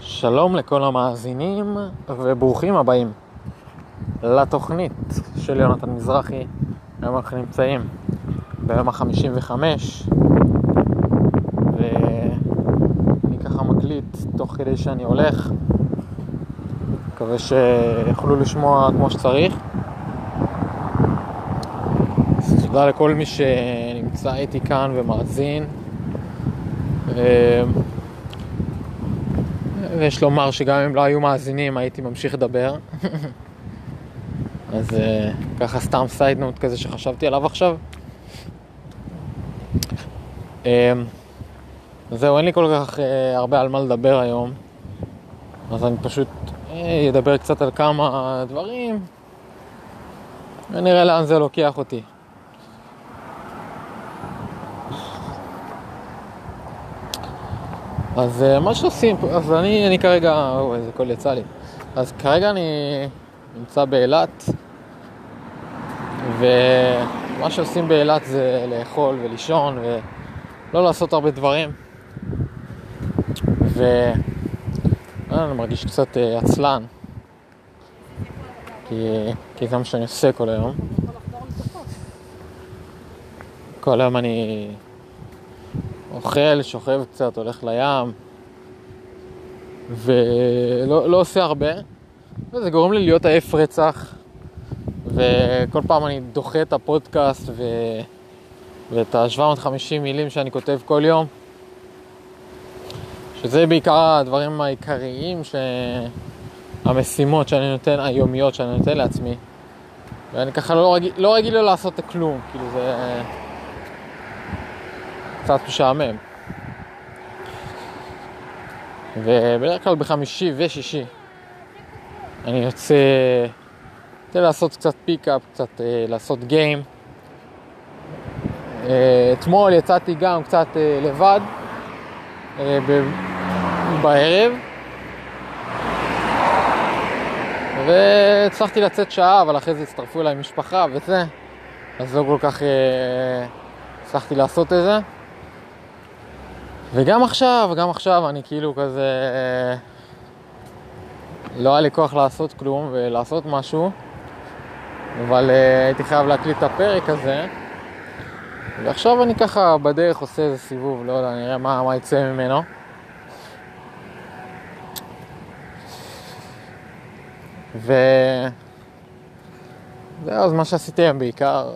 שלום לכל המאזינים וברוכים הבאים לתוכנית של יונתן מזרחי. היום אנחנו נמצאים ביום ה-55 ואני ככה מקליט תוך כדי שאני הולך. מקווה שיוכלו לשמוע כמו שצריך. תודה לכל מי שנמצא איתי כאן ומאזין. ויש לומר שגם אם לא היו מאזינים הייתי ממשיך לדבר. אז uh, ככה סתם סיידנוט כזה שחשבתי עליו עכשיו. Um, זהו, אין לי כל כך uh, הרבה על מה לדבר היום, אז אני פשוט uh, אדבר קצת על כמה דברים ונראה לאן זה לוקח אותי. אז אה, מה שעושים, אז אני, אני כרגע, או איזה קול יצא לי. אז כרגע אני נמצא באילת, ומה שעושים באילת זה לאכול ולישון ולא לעשות הרבה דברים. ואני מרגיש קצת אה, עצלן, כי, כי זה מה שאני עושה כל היום. כל היום אני אוכל, שוכב קצת, הולך לים, ולא לא עושה הרבה, וזה גורם לי להיות עייף רצח, וכל פעם אני דוחה את הפודקאסט ו... ואת ה-750 מילים שאני כותב כל יום, שזה בעיקר הדברים העיקריים, ש... המשימות שאני נותן, היומיות שאני נותן לעצמי, ואני ככה לא רגיל, לא רגיל לא לעשות כלום, כאילו זה... קצת משעמם. ובדרך כלל בחמישי ושישי אני יוצא, יוצא לעשות קצת פיקאפ, קצת אה, לעשות גיים. אה, אתמול יצאתי גם קצת אה, לבד אה, ב- בערב והצלחתי לצאת שעה, אבל אחרי זה הצטרפו אליי משפחה וזה, אז לא כל כך אה, הצלחתי לעשות את זה. וגם עכשיו, גם עכשיו אני כאילו כזה... לא היה לי כוח לעשות כלום ולעשות משהו, אבל uh, הייתי חייב להקליט את הפרק הזה. ועכשיו אני ככה בדרך עושה איזה סיבוב, לא יודע, נראה מה, מה יצא ממנו. ו... זהו, אז מה שעשיתי היום בעיקר,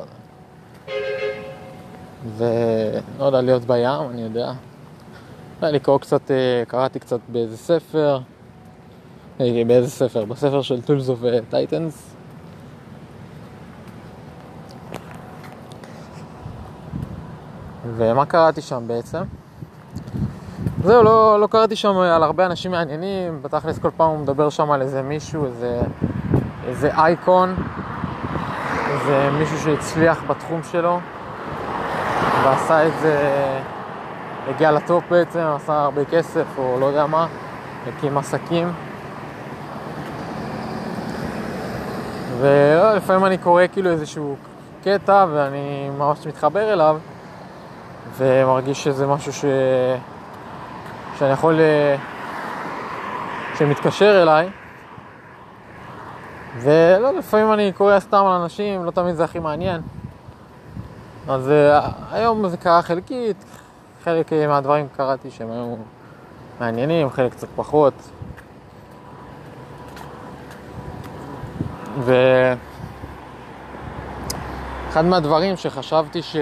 ולא יודע, להיות בים, אני יודע. היה לקרוא קצת, קראתי קצת באיזה ספר, באיזה ספר? בספר של of Titans. ומה קראתי שם בעצם? זהו, לא, לא קראתי שם על הרבה אנשים מעניינים, בתכלס כל פעם הוא מדבר שם על איזה מישהו, איזה, איזה אייקון, איזה מישהו שהצליח בתחום שלו ועשה את זה... הגיע לטופ בעצם, עשה הרבה כסף או לא יודע מה, הקים עסקים. ולפעמים אני קורא כאילו איזשהו קטע ואני ממש מתחבר אליו ומרגיש שזה משהו ש... שאני יכול... שמתקשר אליי ולא, לפעמים אני קורא סתם על אנשים, לא תמיד זה הכי מעניין אז היום זה קרה חלקית, חלק מהדברים קראתי שהם היו מעניינים, חלק קצת פחות. ואחד מהדברים שחשבתי ש...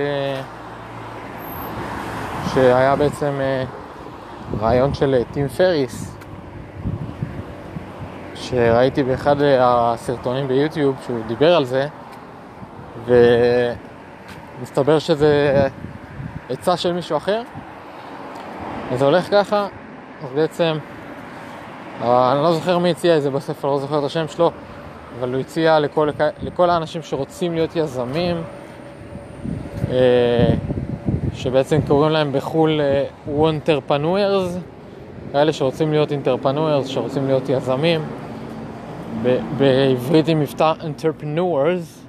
שהיה בעצם אה, רעיון של אה, טים פריס, שראיתי באחד הסרטונים ביוטיוב שהוא דיבר על זה, ומסתבר שזה עצה של מישהו אחר. זה הולך ככה, אז בעצם, אה, אני לא זוכר מי הציע את זה בספר, לא זוכר את השם שלו, אבל הוא הציע לכל, לכל האנשים שרוצים להיות יזמים, אה, שבעצם קוראים להם בחו"ל וונטרפנוירס, כאלה שרוצים להיות אינטרפנוירס, שרוצים להיות יזמים, בעברית עם מבטא אנטרפנוירס,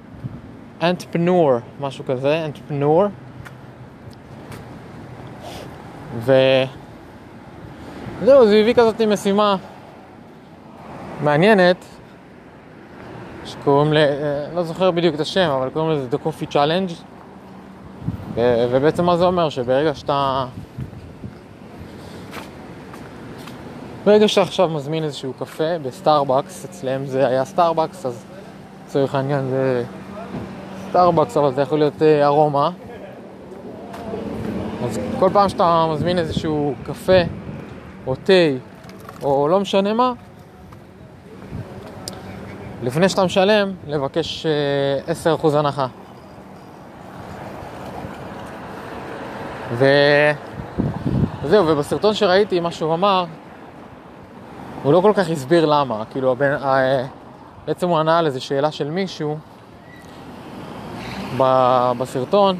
אנטפנור, משהו כזה, אנטפנור. ו... זהו, זה הביא כזאת משימה מעניינת, שקוראים ל... אה, לא זוכר בדיוק את השם, אבל קוראים לזה The Coffee Challenge. ו- ובעצם מה זה אומר? שברגע שאתה... ברגע שאתה עכשיו מזמין איזשהו קפה ב Starbucks, אצלם זה היה Starbucks, אז לצורך העניין זה Starbucks, אבל זה יכול להיות אה, ארומה. אז כל פעם שאתה מזמין איזשהו קפה או תה או לא משנה מה, לפני שאתה משלם, לבקש 10% אה, הנחה. ו... וזהו, ובסרטון שראיתי, מה שהוא אמר, הוא לא כל כך הסביר למה. כאילו, הבן... אה, בעצם הוא ענה על איזו שאלה של מישהו בסרטון,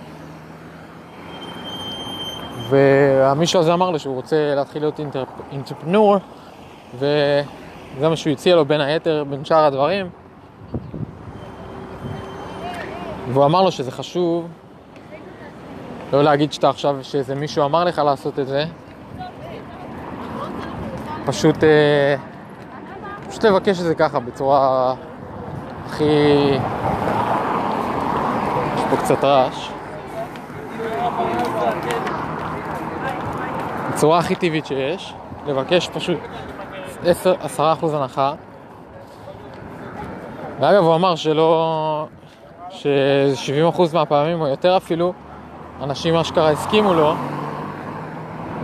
והמישהו הזה אמר לו שהוא רוצה להתחיל להיות אינטרפנור, וזה מה שהוא הציע לו בין היתר, בין שאר הדברים. והוא אמר לו שזה חשוב לא להגיד שאתה עכשיו, שאיזה מישהו אמר לך לעשות את זה, פשוט, אה, פשוט לבקש את זה ככה, בצורה הכי... יש פה קצת רעש. בצורה הכי טבעית שיש, לבקש פשוט 10% הנחה. ואגב, הוא אמר שלא... ש-70% מהפעמים או יותר אפילו, אנשים אשכרה הסכימו לו,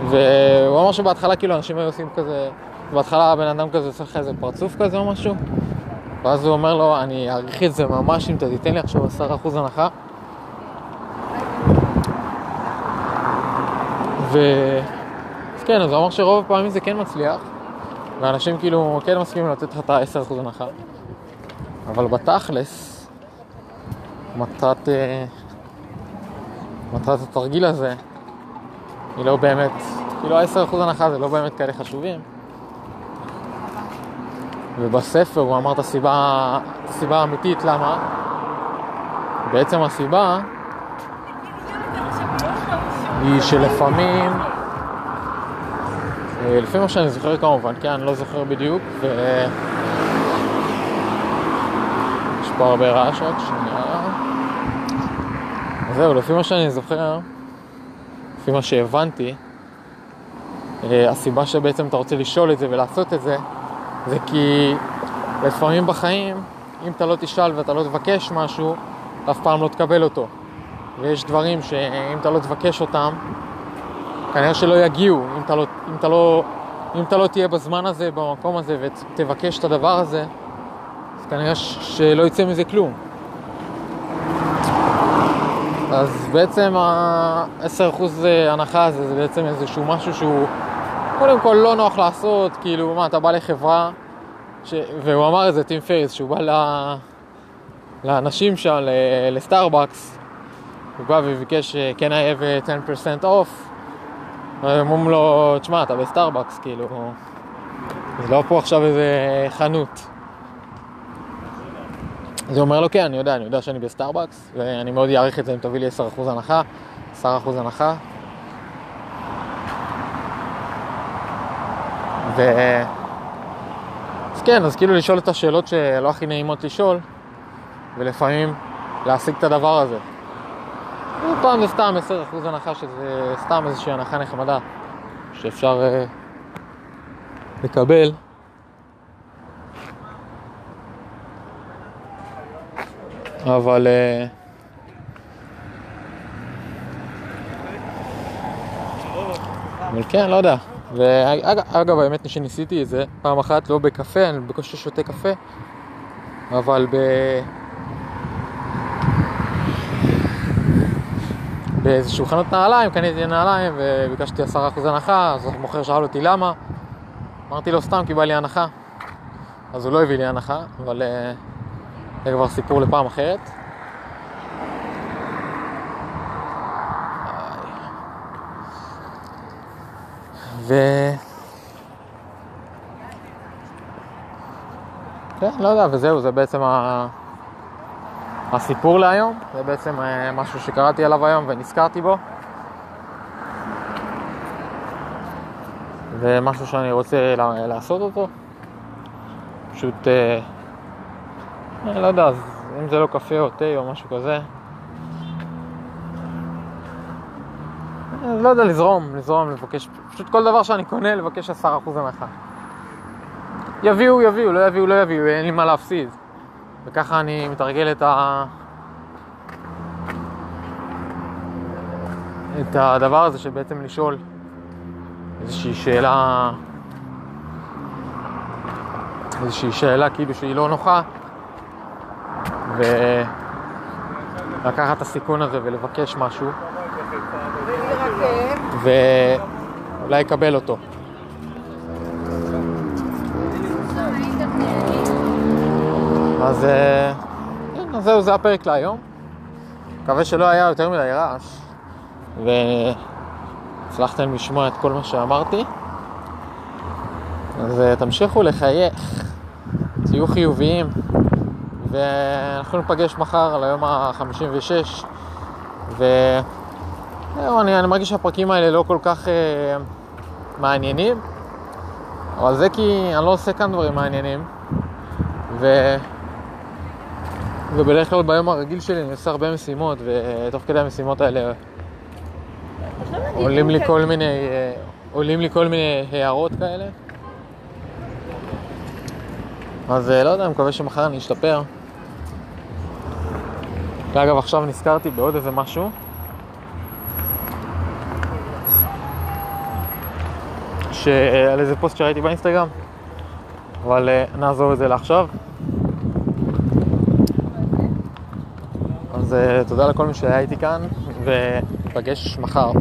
והוא אמר שבהתחלה כאילו אנשים היו עושים כזה, בהתחלה הבן אדם כזה עושה לך איזה פרצוף כזה או משהו, ואז הוא אומר לו, אני אעריך את זה ממש אם אתה תיתן לי עכשיו 10% הנחה. ו... אז כן, אז הוא אמר שרוב הפעמים זה כן מצליח, ואנשים כאילו כן מסכימים לתת לך את ה-10% הנחה. אבל בתכלס, מטרת... אה, מטרת התרגיל הזה היא לא באמת, כאילו ה-10% הנחה זה לא באמת כאלה חשובים. ובספר הוא אמר את הסיבה, הסיבה האמיתית למה. בעצם הסיבה היא שלפעמים, לפי מה שאני זוכר כמובן, כן, אני לא זוכר בדיוק, ו... יש פה הרבה רעש רק שנייה. זהו, לפי מה שאני זוכר, לפי מה שהבנתי, אה, הסיבה שבעצם אתה רוצה לשאול את זה ולעשות את זה, זה כי לפעמים בחיים, אם אתה לא תשאל ואתה לא תבקש משהו, אף פעם לא תקבל אותו. ויש דברים שאם אתה לא תבקש אותם, כנראה שלא יגיעו. אם אתה לא, אם אתה לא, אם אתה לא תהיה בזמן הזה, במקום הזה, ותבקש את הדבר הזה, אז כנראה שלא יצא מזה כלום. אז בעצם ה-10% הנחה הזה זה בעצם איזשהו משהו שהוא קודם כל לא נוח לעשות, כאילו מה, אתה בא לחברה, ש... והוא אמר את זה, טים פריס, שהוא בא ל... לאנשים שם, לסטארבקס, הוא בא וביקש, can I have 10% off, והם אומרים לו, תשמע, אתה בסטארבקס, כאילו, זה לא פה עכשיו איזה חנות. אז הוא אומר לו, כן, אני יודע, אני יודע שאני בסטארבקס, ואני מאוד אעריך את זה אם תביא לי 10% הנחה, 10% הנחה. ו... אז כן, אז כאילו לשאול את השאלות שלא הכי נעימות לשאול, ולפעמים להשיג את הדבר הזה. פעם זה סתם 10% הנחה, שזה סתם איזושהי הנחה נחמדה שאפשר uh, לקבל. אבל... אה, אבל כן, לא יודע. ואגב, האמת היא שניסיתי את זה פעם אחת, לא בקפה, אני בקושי שותה קפה, אבל ב... באיזשהו חנות נעליים, קניתי נעליים וביקשתי 10% הנחה, אז המוכר שאל אותי למה. אמרתי לו סתם כי בא לי הנחה. אז הוא לא הביא לי הנחה, אבל uh, זה כבר סיפור לפעם אחרת. ו... כן, לא יודע, וזהו, זה בעצם ה... הסיפור להיום, זה בעצם אה, משהו שקראתי עליו היום ונזכרתי בו. זה משהו שאני רוצה לעשות אותו. פשוט, אה, אני לא יודע, אם זה לא קפה או תה או משהו כזה. לא יודע, לזרום, לזרום, לבקש, פשוט כל דבר שאני קונה, לבקש 10% הנחה. יביאו, יביאו, לא יביאו, לא יביאו, אין לי מה להפסיד. וככה אני מתרגל את ה... את הדבר הזה שבעצם לשאול איזושהי שאלה, איזושהי שאלה כאילו שהיא לא נוחה, ולקחת את הסיכון הזה ולבקש משהו, ואולי יקבל אותו. אז זהו, זה הפרק להיום. מקווה שלא היה יותר מדי רעש. והצלחתם לשמוע את כל מה שאמרתי. אז אה, תמשיכו לחייך, תהיו חיוביים, ואנחנו ניפגש מחר על היום ה-56, וזהו, אני, אני מרגיש שהפרקים האלה לא כל כך אה, מעניינים, אבל זה כי אני לא עושה כאן דברים מעניינים, ו... ובדרך כלל ביום הרגיל שלי אני עושה הרבה משימות, ותוך כדי המשימות האלה עולים לי כל מיני, עולים לי כל מיני הערות כאלה. אז אה, לא יודע, אני מקווה שמחר אני אשתפר. ואגב, עכשיו נזכרתי בעוד איזה משהו. שעל איזה פוסט שראיתי באינסטגרם, אבל אה, נעזוב את זה לעכשיו. אז תודה לכל מי שהיה איתי כאן, וניפגש מחר.